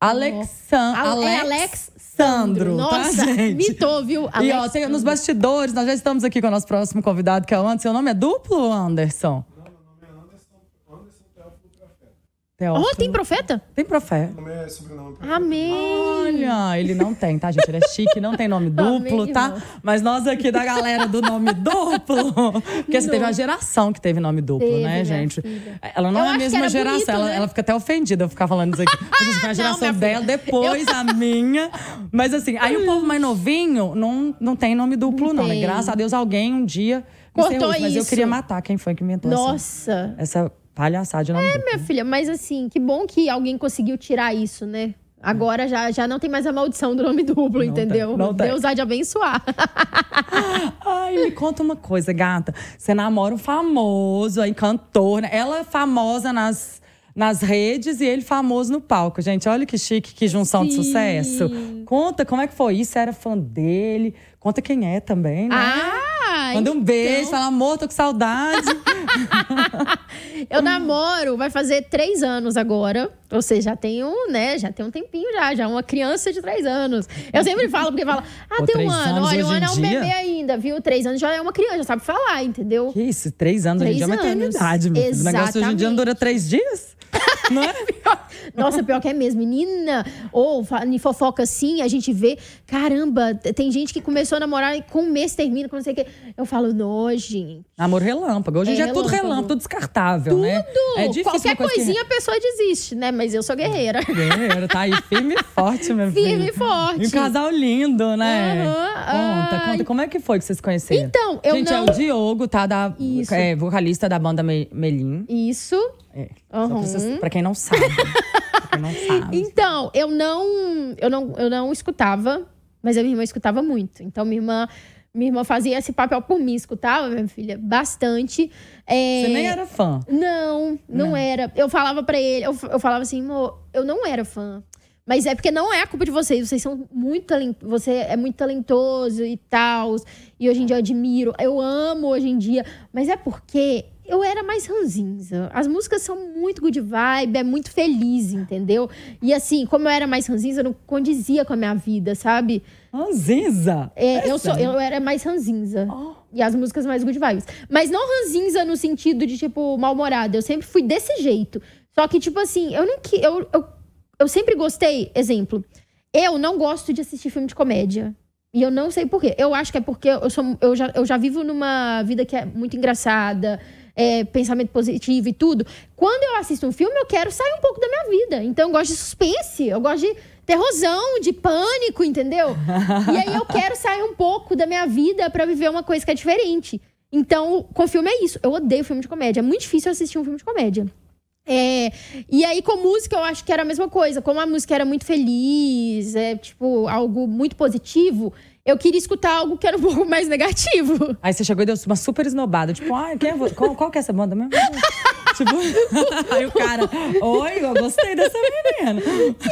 Alexan Al- é Alex Alex Sandro, Nossa, tá, gente? mitou, viu? E ó, tem, nos bastidores, nós já estamos aqui com o nosso próximo convidado, que é o Anderson. Seu nome é duplo, Anderson? Teófilo. Oh, tem profeta? Tem profeta. Nome é sobrenome. Profeta. Amém. Olha, ele não tem, tá, gente? Ele é chique, não tem nome [LAUGHS] duplo, Amém, tá? irmão. Mas nós aqui da galera do nome [LAUGHS] duplo. Porque você teve uma geração que teve nome duplo, Teve, né, gente? filha. Ela não Eu é a mesma era geração. bonito, ela, né? ela fica até ofendida eu ficar falando isso aqui. A gente foi a [LAUGHS] Não, geração filha. dela, depois a minha. Mas assim, aí o povo mais novinho não, não tem nome duplo, não. né? tem. Graças a Deus alguém um dia. Cortou ensinou Mas eu queria matar quem foi que inventou essa, Nossa. essa palhaçada de nome duplo. Minha filha, mas assim, que bom que alguém conseguiu tirar isso, né? Agora já, já não tem mais a maldição do nome duplo, Não entendeu? tem, não tem. Deus há de abençoar. [LAUGHS] Ai, me conta uma coisa, gata. Você namora um famoso aí, cantor, né? Ela é famosa nas, nas redes e ele famoso no palco. Gente, olha que chique, que junção de Sim. sucesso. Conta como é que foi isso, era fã dele. Conta quem é também, né? Ah, Manda um beijo, então, fala, amor, tô com saudade. [LAUGHS] Eu namoro, vai fazer três anos agora. Ou seja, já tem um, né? Já tem um tempinho já, já uma criança de três anos. Eu sempre falo, porque fala, ah, Pô, tem um três ano. Olha, um ano é um bebê ainda, viu? Três anos já é uma criança, já sabe falar, entendeu? que isso, três anos, hoje em dia é uma Três eternidade, meu filho. O negócio hoje em dia não dura três dias? [LAUGHS] Não é? Nossa, pior que é mesmo. Menina, ou fa- em fofoca assim, a gente vê, caramba, tem gente que começou a namorar e com um mês termina, com não sei o quê. Eu falo, não, gente. Amor relâmpago. Hoje em É dia é tudo relâmpago. tudo descartável, né? Tudo! É difícil Qualquer coisa que- coisinha a pessoa desiste, né? Mas eu sou guerreira. Guerreiro, tá aí firme e forte, meu filho. Firme e forte. E um casal lindo, né? Aham, Conta, ai. conta, como é que foi que vocês conheceram? Então, eu Gente, não- é o Diogo, tá? Da, Isso. É, vocalista da banda Me- Melim. Isso. É. Só pra, vocês- pra quem não sabe. [LAUGHS] não sabe. Então, eu não, eu não, eu não escutava, mas a minha irmã escutava muito. Então, minha irmã, minha irmã fazia esse papel por mim, escutava, minha filha, bastante. É, Você nem era fã. Não, não, Não. era. Eu falava pra ele, eu, eu falava assim, amor, eu não era fã. Mas é porque não é a culpa de vocês. Vocês são muito talentosos. Você é muito talentoso e tal. E hoje em dia eu admiro. Eu amo hoje em dia. Mas é porque eu era mais ranzinza. As músicas são muito good vibe, é muito feliz, entendeu? E assim, como eu era mais ranzinza, não condizia com a minha vida, sabe? Ranzinza. É, eu, sou, eu era mais ranzinza. Oh. E as músicas mais good vibes. Mas não ranzinza no sentido de, tipo, mal-humorada. Eu sempre fui desse jeito. Só que, tipo assim, eu não que eu, eu, eu sempre gostei. Exemplo, eu não gosto de assistir filme de comédia. E eu não sei por quê. Eu acho que é porque eu, sou, eu, já, eu já vivo numa vida que é muito engraçada, é, pensamento positivo e tudo. Quando eu assisto um filme, eu quero sair um pouco da minha vida. Então eu gosto de suspense, eu gosto de terrorzão, de pânico, entendeu? [LAUGHS] e aí eu quero sair um pouco da minha vida pra viver uma coisa que é diferente. Então, com filme é isso. Eu odeio filme de comédia. É muito difícil eu assistir um filme de comédia. É, e aí, com música, eu acho que era a mesma coisa. Como a música era muito feliz, é tipo, algo muito positivo, eu queria escutar algo que era um [LAUGHS] pouco mais negativo. Aí você chegou e deu uma super esnobada. Tipo, ah, quem é qual, qual que é essa banda mesmo? [LAUGHS] tipo, [LAUGHS] aí o cara, oi, eu gostei dessa menina.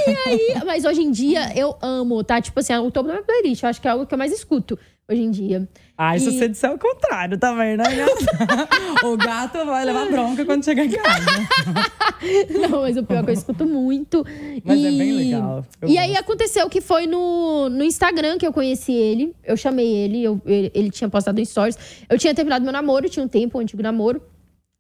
E aí, mas hoje em dia eu amo, tá? Tipo assim, o topo da minha playlist. Eu acho que é algo que eu mais escuto hoje em dia. Ah, isso E- você disser o contrário também, né, gata? o gato vai levar bronca quando chegar em casa. [LAUGHS] Não, mas o pior é que eu escuto muito. Mas e... é bem legal. Eu E aí gosto. aconteceu que foi no, no Instagram que eu conheci ele. Eu chamei ele, eu- ele, ele tinha postado em stories. Eu tinha terminado meu namoro, tinha um tempo, um antigo namoro.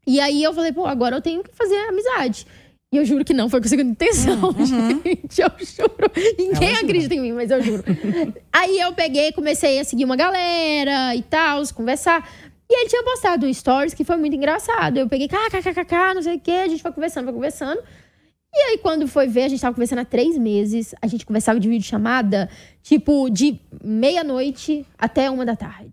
E aí eu falei, pô, agora eu tenho que fazer amizade. E eu juro que não foi com segunda intenção, [LAUGHS] gente. Eu juro. Ninguém Uhum. Acredita em mim, mas eu juro. aí eu peguei, comecei a seguir uma galera e tal, conversar. E ele tinha postado um stories que foi muito engraçado. Eu peguei, kkkk, não sei o quê, a gente foi conversando, foi conversando. E aí, quando foi ver, a gente tava conversando há três meses. A gente conversava de videochamada, tipo, de meia-noite até uma da tarde.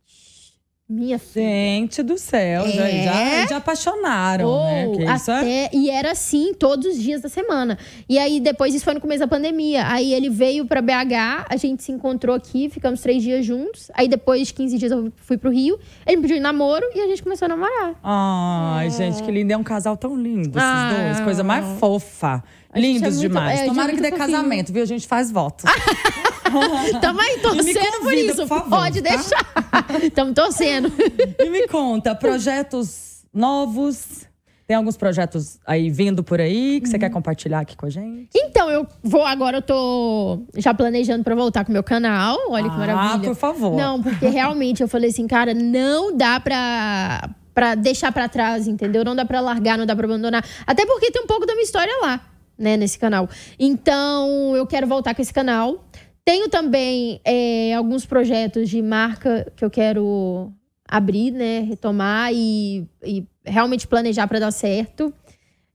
Minha filha. Gente do céu, já, É? já, já apaixonaram, né? Que é... até, E era assim todos os dias da semana. E aí, depois, isso foi no começo da pandemia. Aí ele veio pra BH, a gente se encontrou aqui, ficamos três dias juntos. Aí depois de 15 dias eu fui pro Rio. Ele me pediu em namoro e a gente começou a namorar. Ai, gente, que lindo. É um casal tão lindo, esses Ah. dois. Coisa mais fofa. É Lindos muito- demais. é, é Tomara que dê fofinho. casamento, viu? A gente faz votos. [LAUGHS] Tamo aí torcendo por isso. por favor, Pode tá? deixar. [LAUGHS] Tamo torcendo. e me conta, projetos novos? Tem alguns projetos aí vindo por aí que você Uhum. quer compartilhar aqui com a gente? Então, eu vou agora, eu tô já planejando pra voltar com o meu canal. Olha que Ah, maravilha. por favor. Não, porque realmente eu falei assim, cara, não dá pra, pra deixar pra trás, entendeu? Não dá pra largar, não dá pra abandonar. Até porque tem um pouco da minha história lá, né, nesse canal. Então, eu quero voltar com esse canal. Tenho também é, alguns projetos de marca que eu quero abrir, né, retomar e, e realmente planejar para dar certo.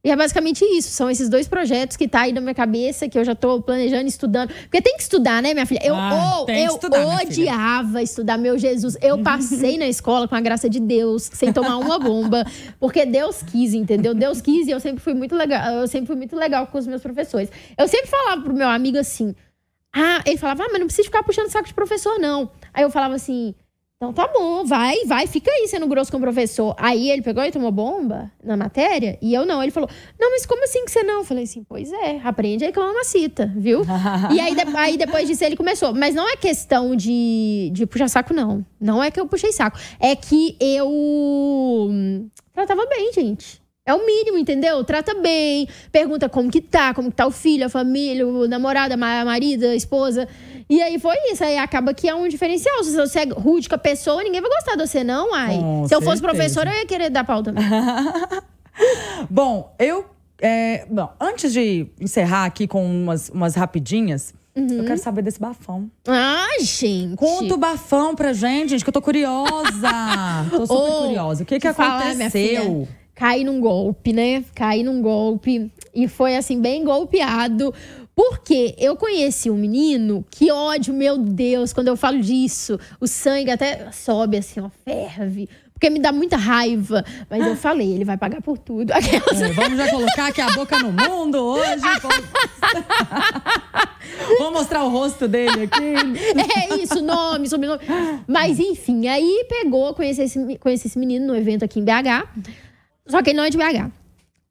E é basicamente isso. São esses dois projetos que tá aí na minha cabeça, que eu já tô planejando, estudando. Porque tem que estudar, né, minha filha? Eu, Ah, oh, eu estudar, odiava estudar, meu Jesus. Eu passei na escola com a graça de Deus, sem tomar uma bomba. Porque Deus quis, entendeu? Deus quis e eu sempre fui muito legal. Eu sempre fui muito legal com os meus professores. Eu sempre falava pro meu amigo assim. Ah, ele falava, ah, mas não precisa ficar puxando saco de professor, não. Aí eu falava assim. Então tá bom, vai, vai, fica aí sendo grosso com o professor. Aí ele pegou e tomou bomba na matéria, e eu não. Ele falou: Não, mas como assim que você não? Eu falei assim: Pois é, aprende aí com a mamacita, viu? [LAUGHS] e aí, de- aí depois disso ele começou. Mas não é questão de, de puxar saco, não. Não é que eu puxei saco. É que eu hum, tratava bem, gente. É o mínimo, entendeu? Trata bem, pergunta como que tá, como que tá o filho, a família, o namorado, a ma- a marido, a esposa. E aí foi isso. Aí acaba que é um diferencial. Se você é rude com a pessoa, ninguém vai gostar de você, não, ai. Com Se eu fosse certeza. professora, eu ia querer dar pau também. [LAUGHS] Bom, eu. é, bom, antes de encerrar aqui com umas, umas rapidinhas, Uhum. eu quero saber desse bafão. Ai, gente. Conta o bafão pra gente, gente, que eu tô curiosa. [LAUGHS] tô super curiosa. O que que falar, aconteceu? Caí num golpe, né? Caí num golpe. E foi assim, bem golpeado. Porque eu conheci um menino, que ódio, meu Deus, quando eu falo disso, o sangue até sobe assim, ó, ferve. Porque me dá muita raiva. Mas eu falei, ele vai pagar por tudo. Aquelas. É, vamos já colocar aqui a boca no mundo hoje. Vamos- [LAUGHS] Vamos mostrar o rosto dele aqui. É isso, nome, sobrenome. Mas enfim, aí pegou, conheci esse, conheci esse menino no evento aqui em BH. Só que ele não é de BH.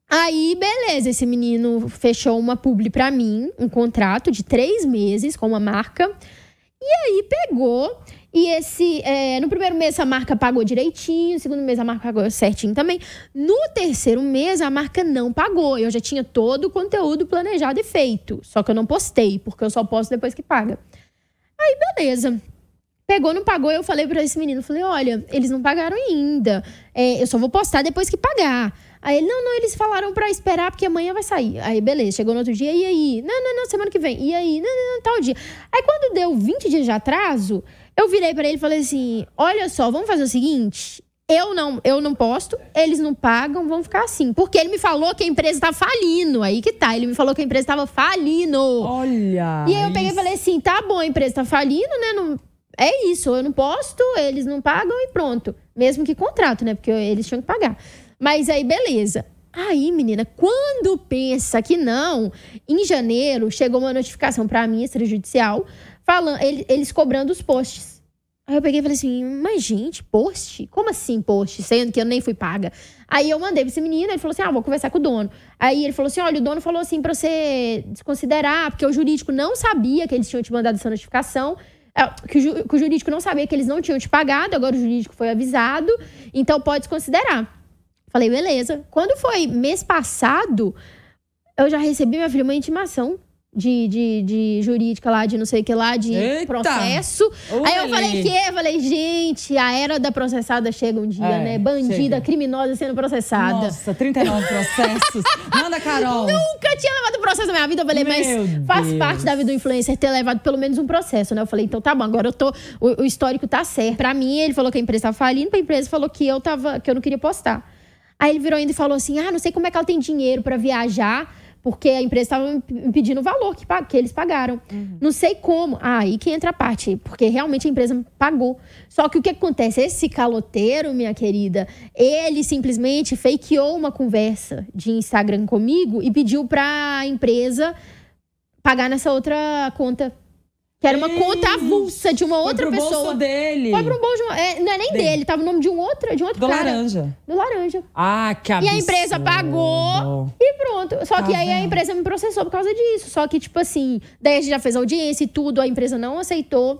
Aí, beleza, esse menino fechou uma publi pra mim, um contrato de três meses com uma marca. E aí pegou. E esse. é, no primeiro mês a marca pagou direitinho, no segundo mês a marca pagou certinho também. No terceiro mês a marca não pagou. Eu já tinha todo o conteúdo planejado e feito. Só que eu não postei, porque eu só posto depois que paga. Aí, beleza. Pegou, não pagou, eu falei pra esse menino, falei, olha, eles não pagaram ainda. É, eu só vou postar depois que pagar. Aí ele, não, não, eles falaram pra esperar, porque amanhã vai sair. Aí, beleza, chegou no outro dia, e aí? Não, não, não, semana que vem. E aí? Não, não, não, tal dia. Aí, quando deu 20 dias de atraso, eu virei pra ele e falei assim, olha só, vamos fazer o seguinte... Eu não, eu não posto, eles não pagam, vão ficar assim. Porque ele me falou que a empresa tá falindo. Aí que tá. Ele me falou que a empresa tava falindo. Olha. E aí eu peguei e isso. falei assim: tá bom, a empresa tá falindo, né? Não- é isso, eu não posto, eles não pagam e pronto. Mesmo que contrato, né? Porque eles tinham que pagar. Mas aí, beleza. Aí, menina, quando pensa que não, em janeiro chegou uma notificação pra mim, extrajudicial, falando, ele- eles cobrando os posts. Aí eu peguei e falei assim, mas gente, post? Como assim post? Sendo que eu nem fui paga. Aí eu mandei pra esse menino, ele falou assim, ah, vou conversar com o dono. Aí ele falou assim, olha, o dono falou assim pra você desconsiderar, porque o jurídico não sabia que eles tinham te mandado essa notificação. é, Que o, que o jurídico não sabia que eles não tinham te pagado, agora o jurídico foi avisado, então pode desconsiderar. Falei, beleza. Quando foi mês passado, eu já recebi, minha filha, uma intimação de, de, de jurídica lá, de não sei o que lá, de Eita! processo. Aí eu falei, que? Eu falei, gente, a era da processada chega um dia, É, né? Bandida, chega. criminosa sendo processada. Nossa, 39 processos. Manda, Carol. [LAUGHS] Nunca tinha levado processo na minha vida. Eu falei, mas Meu faz Deus. parte da vida do influencer ter levado pelo menos um processo, né? Eu falei, então tá bom, agora eu tô. O, o histórico tá certo. Pra mim, ele falou que a empresa tava falindo, pra empresa falou que eu tava, que eu não queria postar. Aí ele virou ainda e falou assim: ah, não sei como é que ela tem dinheiro pra viajar. Porque a empresa estava me pedindo o valor que, que eles pagaram. Não sei como. Ah, aí que entra a parte. Porque realmente a empresa pagou. Só que o que acontece? Esse caloteiro, minha querida, ele simplesmente fakeou uma conversa de Instagram comigo e pediu pra empresa pagar nessa outra conta. Que era uma conta avulsa de uma Foi outra pro pessoa. bolso dele. Foi pro bolso de uma, é, Não é nem Dele. dele, tava o nome de um outro, de um outro Do cara. laranja. Do laranja. Ah, que E absurdo. a empresa pagou e pronto. Só que Tá aí a vendo? empresa me processou por causa disso. Só que, tipo assim, daí a gente já fez audiência e tudo, a empresa não aceitou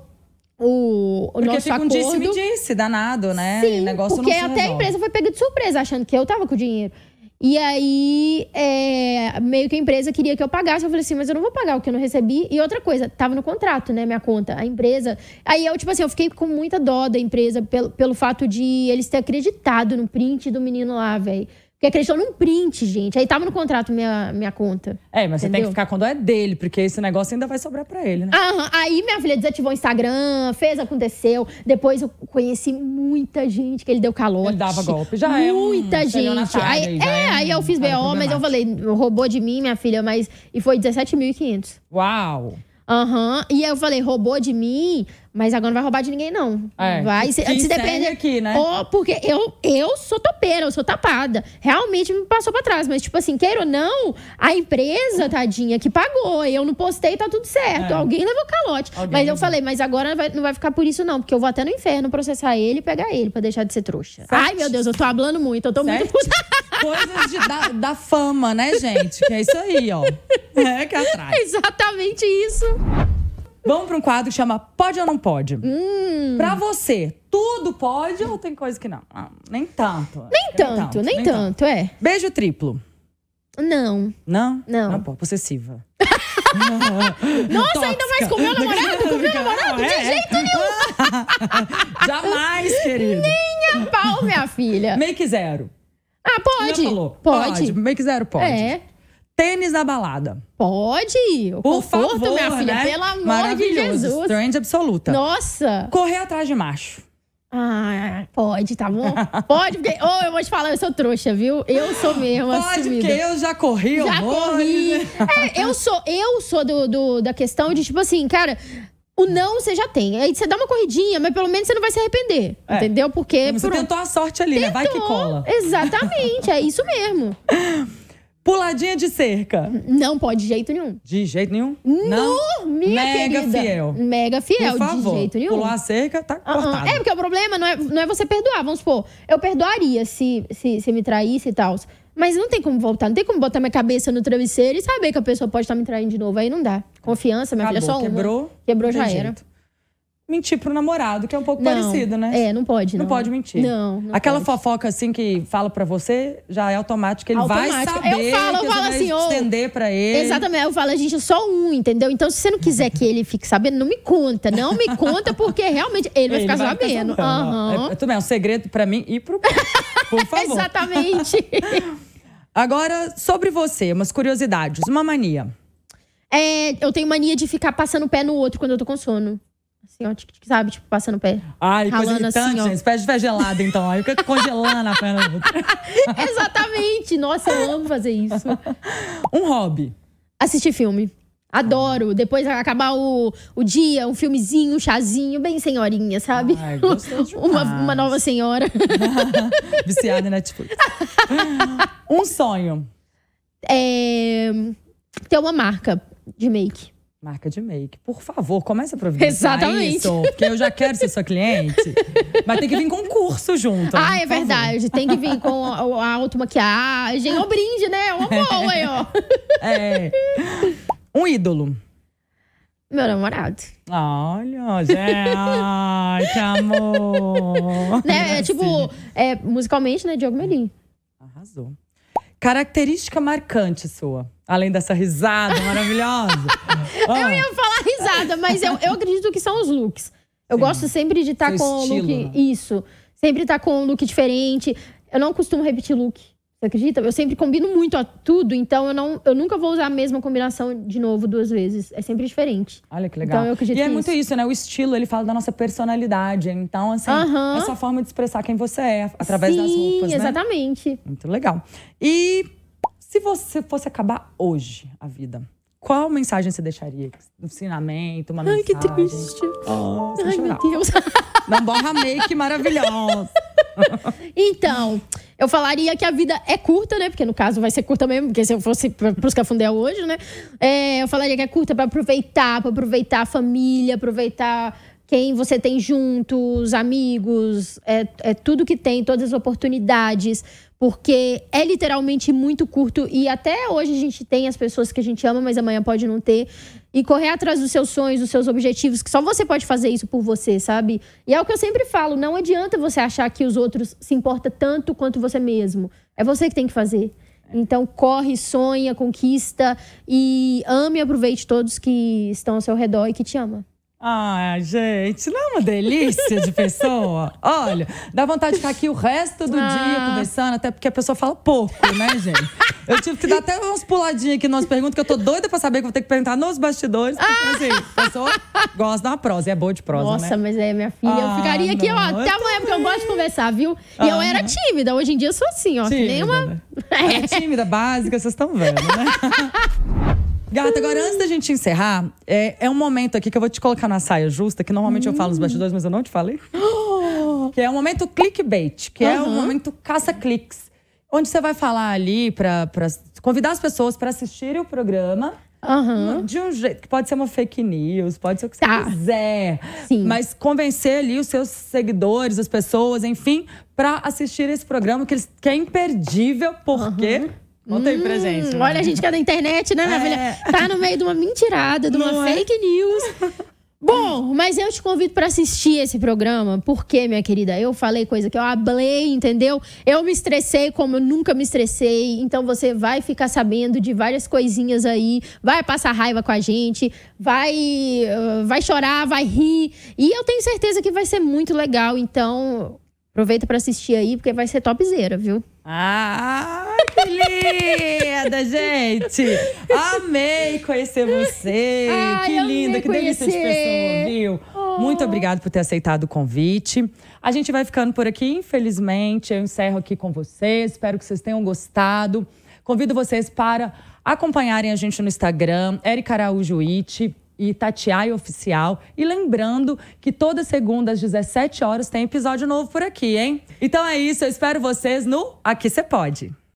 o, o Porque nosso fica um acordo. disse-me-disse, danado, né? Sim, o negócio porque não se até a resolve. empresa foi pega de surpresa, achando que eu tava com o dinheiro. E aí, é, meio que a empresa queria que eu pagasse. Eu falei assim, mas eu não vou pagar o que eu não recebi. E outra coisa, tava no contrato, né, minha conta, a empresa. Aí eu, tipo assim, eu fiquei com muita dó da empresa pelo, pelo fato de eles ter acreditado no print do menino lá, velho. Porque acreditou num print, gente. Aí tava no contrato minha, minha conta. É, mas você tem Entendeu? que ficar quando é dele, porque esse negócio ainda vai sobrar pra ele, né? Aham. Aí minha filha desativou o Instagram, fez, aconteceu. Depois eu conheci muita gente que ele deu calote. Ele dava golpe. Já é um Muita gente. Aí, é, é aí eu fiz BO, mas eu falei, roubou de mim, minha filha, mas. E foi 17.500. Uau! Aham. E aí eu falei, roubou de mim, mas agora não vai roubar de ninguém, não. É, vai. Se, se depende. aqui, né? Ó, porque eu, eu sou topeira, eu sou tapada. Realmente me passou pra trás. Mas, tipo assim, queira ou não, a empresa, tadinha, que pagou. Eu não postei, tá tudo certo. É. Alguém levou calote. Alguém mas eu falei, mas agora não vai, não vai ficar por isso, não. Porque eu vou até no inferno processar ele e pegar ele pra deixar de ser trouxa. Ai, meu Deus, eu tô hablando muito. Eu tô muito Certo. puta. [LAUGHS] Coisas de- da, da fama, né, gente? Que é isso aí, ó. É que atrai. [LAUGHS] Exatamente isso. Vamos pra um quadro que chama Pode ou Não Pode. Hum. Pra você, tudo pode ou tem coisa que não? Ah, nem tanto. Nem tanto, nem tanto, é. Beijo triplo. Não. Não? Não. Não, pô, possessiva. [LAUGHS] Nossa, ainda mais com o meu namorado, com o meu namorado, de jeito nenhum. [LAUGHS] Jamais, querido. nenhum pau, minha filha. Make zero. Ah, pode. Falou. Pode. Make zero pode. É. Tênis na balada. Pode. O Por conforto, favor, minha filha, né? pelo amor de. Jesus. Trend absoluta. Nossa. Correr atrás de macho. Ah, pode, tá bom? Pode, porque. Ô, eu vou te falar, eu sou trouxa, viu? Eu sou mesmo Pode, assumida. porque eu já corri Já horrores, corri. né? É, eu sou, eu sou do, do- da questão de, tipo assim, cara. O não você já tem. Aí você dá uma corridinha, mas pelo menos você não vai se arrepender. É. Entendeu? Porque. Você pronto. tentou a sorte ali, né? Vai que Tentou. cola. Exatamente, é isso mesmo. [LAUGHS] Puladinha de cerca. Não pode de jeito nenhum. De jeito nenhum? Não, minha Mega querida. fiel. Mega fiel, Por favor. de jeito nenhum. Pulou a cerca, tá Ah, ah. cortado. É, porque o problema não é, não é você perdoar. Vamos supor, eu perdoaria se, se, se me traísse e tal. Mas não tem como voltar. Não tem como botar minha cabeça no travesseiro e saber que a pessoa pode estar me traindo de novo. Aí não dá. Confiança, minha filha, é Acabou, só uma. quebrou. Quebrou, já era. jeito. Mentir pro namorado, que é um pouco Não, parecido, né? É, não pode. Não, Não pode mentir. Não, não Aquela pode. fofoca assim que fala pra você, já é automático. Ele vai Automático. saber Eu falo, eu falo vai assim, estender pra ele. Exatamente. Eu falo, gente, é só um, entendeu? Então, se você não quiser que ele fique sabendo, não me conta. Não me conta, porque realmente ele vai Ele ficar vai sabendo. Aham. É, é, tudo bem, é um segredo pra mim e pro Por [LAUGHS] favor. Exatamente. [LAUGHS] Agora, sobre você, umas curiosidades. Uma mania. É, eu tenho mania de ficar passando o pé no outro quando eu tô com sono. Assim, ó, tic, tic, sabe? Tipo, passando o pé. Ai, coisa Ralando irritante, assim, gente. Pede fé gelada, então. Aí fica congelando a perna do outro. [LAUGHS] Exatamente. Nossa, eu amo fazer isso. Um hobby. Assistir filme. Adoro. Depois acabar o, o dia, um filmezinho, um chazinho, bem senhorinha, sabe? Ai, [LAUGHS] uma, uma nova senhora. [LAUGHS] Viciada em Netflix. um sonho. É, ter uma marca de make. Marca de make. Por favor, comece a providenciar Exatamente. isso. Porque eu já quero ser sua cliente. Mas tem que vir com um curso junto. Ah, é por favor. verdade. Tem que vir com a, a automaquiagem. O brinde, né? Uma [LAUGHS] boa aí, ó. É. Um ídolo. Meu namorado. Olha, gente. Ai, que amor. Né? É tipo, é, musicalmente, né? Diogo Melim. Arrasou. Característica marcante sua. Além dessa risada maravilhosa. [LAUGHS] Eu Ah, ia falar risada, mas eu, eu acredito que são os looks. Eu Sim. gosto sempre de estar Seu com o estilo, look. né? Isso. Sempre estar com um look diferente. Eu não costumo repetir look. Você acredita? Eu sempre combino muito a tudo, então eu, não, eu nunca vou usar a mesma combinação de novo duas vezes. É sempre diferente. Olha que legal. Então, eu acredito e é muito isso, né? O estilo, ele fala da nossa personalidade. Então, assim, Aham. é a sua forma de expressar quem você é, através Sim, das roupas, né? exatamente. Muito legal. E se você fosse acabar hoje a vida, qual mensagem você deixaria? Um ensinamento, uma Ai, que mensagem? triste. Oh, você vai Ai, meu Deus. [LAUGHS] Não borra make maravilhosa. [LAUGHS] Então, eu falaria que a vida é curta, né? Porque no caso vai ser curta mesmo, porque se eu fosse pra- pros cafundé hoje, né? É, eu falaria que é curta pra aproveitar, pra aproveitar a família, aproveitar quem você tem junto, os amigos, é, é tudo que tem, todas as oportunidades. Porque é literalmente muito curto e até hoje a gente tem as pessoas que a gente ama, mas amanhã pode não ter. E correr atrás dos seus sonhos, dos seus objetivos, que só você pode fazer isso por você, sabe? E é o que eu sempre falo: não adianta você achar que os outros se importam tanto quanto você mesmo. É você que tem que fazer. Então corre, sonha, conquista e ame e aproveite todos que estão ao seu redor e que te ama. Ai, gente, não é uma delícia de pessoa? Olha, dá vontade de ficar aqui o resto do ah. dia conversando, até porque a pessoa fala pouco, né, gente? Eu tive que dar até umas puladinhas aqui nas perguntas, que eu tô doida pra saber que vou ter que perguntar nos bastidores. Porque, ah. assim, a pessoa gosta de uma prosa, e é boa de prosa, Nossa, né? Nossa, mas é, minha filha, ah, eu ficaria aqui, ó, até amanhã, porque eu gosto de conversar, viu? E ah. eu era tímida, hoje em dia eu sou assim, ó, tímida, que nem uma… Né? [LAUGHS] É tímida, básica, vocês estão vendo, né? [LAUGHS] Gata, agora antes da gente encerrar, é, é um momento aqui que eu vou te colocar na saia justa, que normalmente hum. eu falo nos bastidores, mas eu não te falei. [GASPS] que é o momento clickbait, que uhum. é o momento caça-cliques. Onde você vai falar ali para convidar as pessoas para assistirem o programa. Uhum. De um jeito que pode ser uma fake news, pode ser o que você tá. quiser. Sim. Mas convencer ali os seus seguidores, as pessoas, enfim, para assistir esse programa que, eles, que é imperdível, porque. Uhum Gente. Hum, olha, a gente que é da internet, né, minha é. filha? Tá no meio de uma mentirada, de uma Não é? fake é? news. Bom, mas eu te convido para assistir esse programa, porque, minha querida, eu falei coisa que eu hablei, entendeu? Eu me estressei como eu nunca me estressei, então você vai ficar sabendo de várias coisinhas aí, vai passar raiva com a gente, vai, uh, vai chorar, vai rir, e eu tenho certeza que vai ser muito legal, então aproveita para assistir aí, porque vai ser topzera, viu? Ah, que linda, gente! Amei conhecer você. Ai, que linda, que delícia de pessoa, viu? Oh. Muito obrigada por ter aceitado o convite. A gente vai ficando por aqui, infelizmente. Eu encerro aqui com vocês. Espero que vocês tenham gostado. Convido vocês para acompanharem a gente no Instagram, Erika Araújo It e Tatiai Oficial. E lembrando que toda segunda às 17 horas tem episódio novo por aqui, hein? Então é isso, eu espero vocês no Aqui Você Pode.